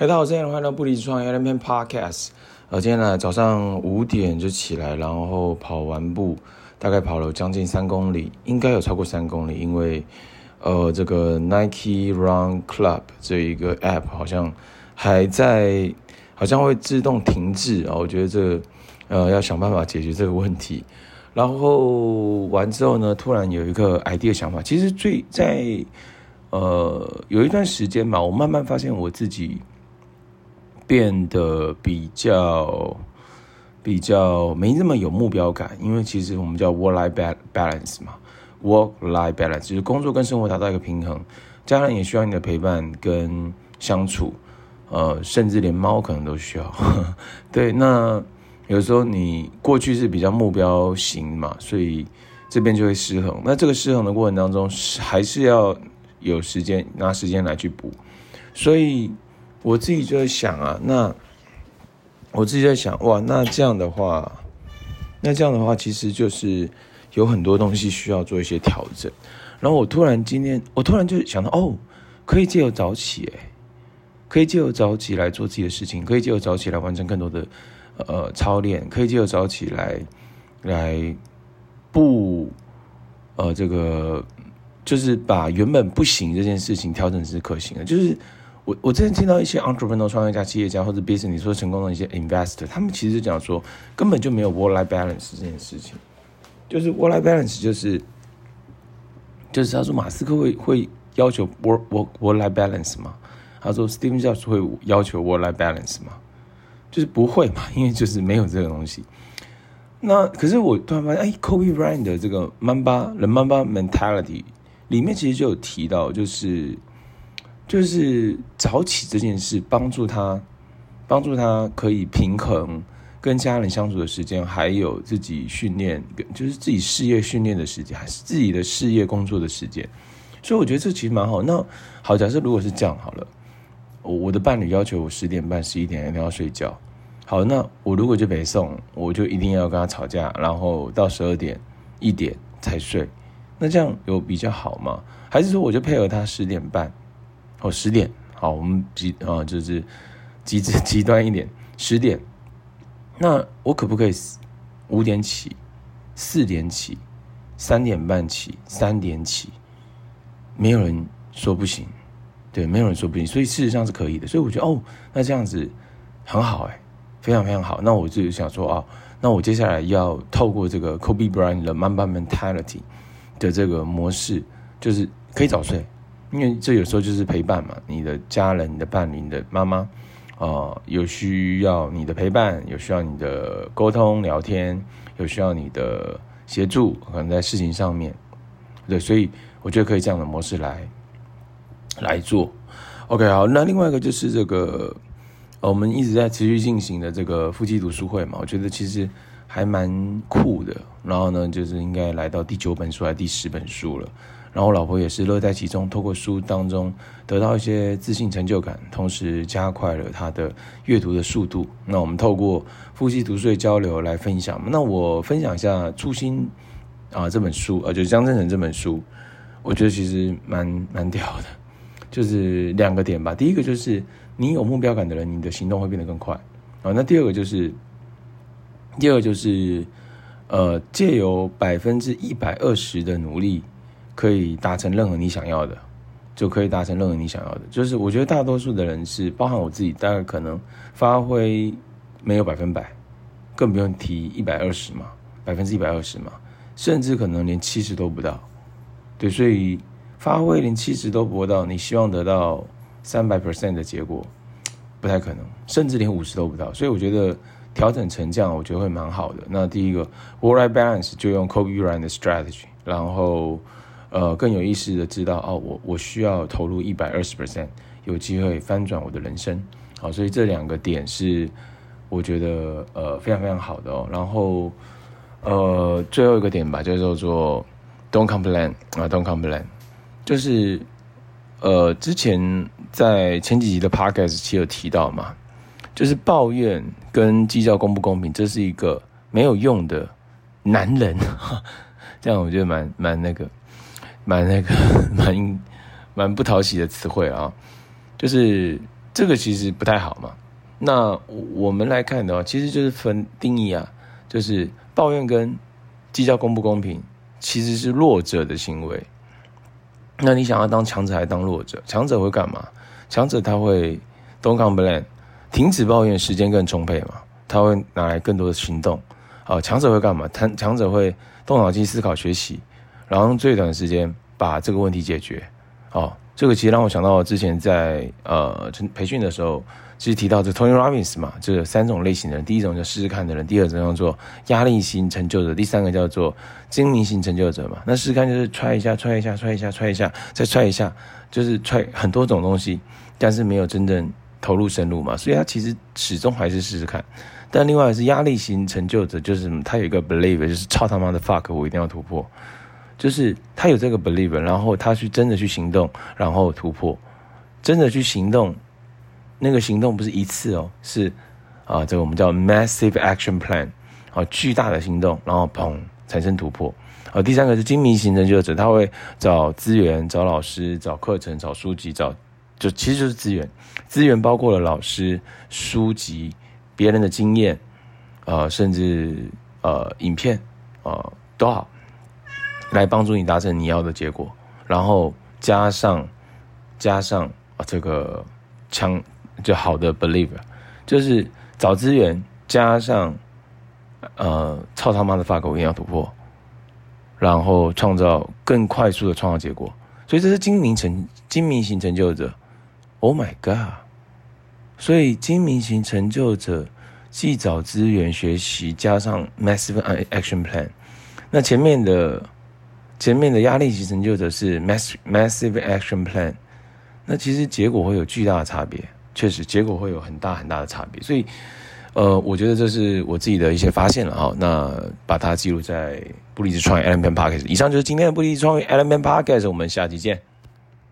大家好，欢迎来到不离创业那篇 Podcast。呃，今天呢早上五点就起来，然后跑完步，大概跑了将近三公里，应该有超过三公里，因为呃这个 Nike Run Club 这一个 App 好像还在，好像会自动停滞啊。我觉得这呃要想办法解决这个问题。然后完之后呢，突然有一个 idea 想法，其实最在呃有一段时间吧，我慢慢发现我自己。变得比较比较没那么有目标感，因为其实我们叫 work-life balance 嘛，work-life balance 就是工作跟生活达到一个平衡，家人也需要你的陪伴跟相处，呃，甚至连猫可能都需要。对，那有时候你过去是比较目标型嘛，所以这边就会失衡。那这个失衡的过程当中，还是要有时间拿时间来去补，所以。我自己就在想啊，那我自己在想哇，那这样的话，那这样的话，其实就是有很多东西需要做一些调整。然后我突然今天，我突然就想到，哦，可以借由早起，哎，可以借由早起来做自己的事情，可以借由早起来完成更多的呃操练，可以借由早起来来不呃这个就是把原本不行这件事情调整是可行的，就是。我我之前听到一些 entrepreneur 创业家、企业家或者 business 你说成功的一些 investor，他们其实讲说根本就没有 work-life balance 这件事情，就是 work-life balance 就是就是他说马斯克会会要求 work work work-life balance 吗？他说 Steve Jobs 会要求 work-life balance 吗？就是不会嘛，因为就是没有这个东西。那可是我突然发现，哎，Kobe Bryant 的这个 Mamba the Mamba mentality 里面其实就有提到，就是。就是早起这件事，帮助他，帮助他可以平衡跟家人相处的时间，还有自己训练，就是自己事业训练的时间，还是自己的事业工作的时间。所以我觉得这其实蛮好。那好，假设如果是这样好了，我我的伴侣要求我十点半、十一点一定要睡觉。好，那我如果就北宋，我就一定要跟他吵架，然后到十二点、一点才睡。那这样有比较好吗？还是说我就配合他十点半？哦，十点，好，我们极啊，就是极致 极端一点，十点。那我可不可以五点起，四点起，三点半起，三点起？没有人说不行，对，没有人说不行，所以事实上是可以的。所以我觉得，哦，那这样子很好，哎，非常非常好。那我就想说，啊，那我接下来要透过这个 Kobe Bryant 的 Mamba Mentality 的这个模式，就是可以早睡。因为这有时候就是陪伴嘛，你的家人、你的伴侣、你的妈妈，啊、呃，有需要你的陪伴，有需要你的沟通聊天，有需要你的协助，可能在事情上面，对，所以我觉得可以这样的模式来来做。OK，好，那另外一个就是这个，我们一直在持续进行的这个夫妻读书会嘛，我觉得其实还蛮酷的。然后呢，就是应该来到第九本书还是第十本书了。然后我老婆也是乐在其中，透过书当中得到一些自信成就感，同时加快了她的阅读的速度。那我们透过夫妻读书的交流来分享。那我分享一下《初心》啊这本书，呃，就是江振诚这本书，我觉得其实蛮蛮屌的，就是两个点吧。第一个就是你有目标感的人，你的行动会变得更快啊。那第二个就是，第二个就是，呃，借由百分之一百二十的努力。可以达成任何你想要的，就可以达成任何你想要的。就是我觉得大多数的人是，包含我自己，大概可能发挥没有百分百，更不用提一百二十嘛，百分之一百二十嘛，甚至可能连七十都不到。对，所以发挥连七十都不到，你希望得到三百 percent 的结果，不太可能，甚至连五十都不到。所以我觉得调整成这样，我觉得会蛮好的。那第一个 work-life balance 就用 Kobe Bryant 的 strategy，然后。呃，更有意识的知道哦，我我需要投入一百二十 percent，有机会翻转我的人生。好，所以这两个点是我觉得呃非常非常好的哦。然后呃最后一个点吧，就叫做 don't complain 啊，don't complain，就是呃之前在前几集的 podcast 其实有提到嘛，就是抱怨跟计较公不公平，这是一个没有用的男人。这样我觉得蛮蛮那个。蛮那个 蛮蛮不讨喜的词汇啊，就是这个其实不太好嘛。那我们来看的话，其实就是分定义啊，就是抱怨跟计较公不公平，其实是弱者的行为。那你想要当强者还是当弱者？强者会干嘛？强者他会 don't complain，停止抱怨，时间更充沛嘛，他会拿来更多的行动。好，强者会干嘛？强强者会动脑筋思考学习，然后最短的时间把这个问题解决。哦，这个其实让我想到之前在呃培训的时候。其实提到这 Tony Robbins 嘛，这三种类型的人，第一种叫试试看的人，第二种叫做压力型成就者，第三个叫做精明型成就者嘛。那试试看就是 try 一下，try 一下，try 一下，try 一下，再 try 一下，就是 try 很多种东西，但是没有真正投入深入嘛。所以他其实始终还是试试看。但另外是压力型成就者，就是他有一个 believe，就是操他妈的 fuck，我一定要突破，就是他有这个 believe，然后他去真的去行动，然后突破，真的去行动。那个行动不是一次哦，是啊，这个我们叫 massive action plan，啊，巨大的行动，然后砰产生突破。啊，第三个是精明型成就者，他会找资源、找老师、找课程、找书籍、找，就其实就是资源。资源包括了老师、书籍、别人的经验，呃，甚至呃影片，呃都好，来帮助你达成你要的结果。然后加上加上啊这个强。就好的 believe，就是找资源加上，呃，操他妈的 fuck，我一定要突破，然后创造更快速的创造结果。所以这是精明成精明型成就者。Oh my god！所以精明型成就者既找资源学习，加上 massive action plan。那前面的前面的压力型成就者是 massive massive action plan。那其实结果会有巨大的差别。确实，结果会有很大很大的差别，所以，呃，我觉得这是我自己的一些发现了哈。那把它记录在布里斯创业 Element Podcast。以上就是今天的布里斯创业 Element Podcast，我们下期见。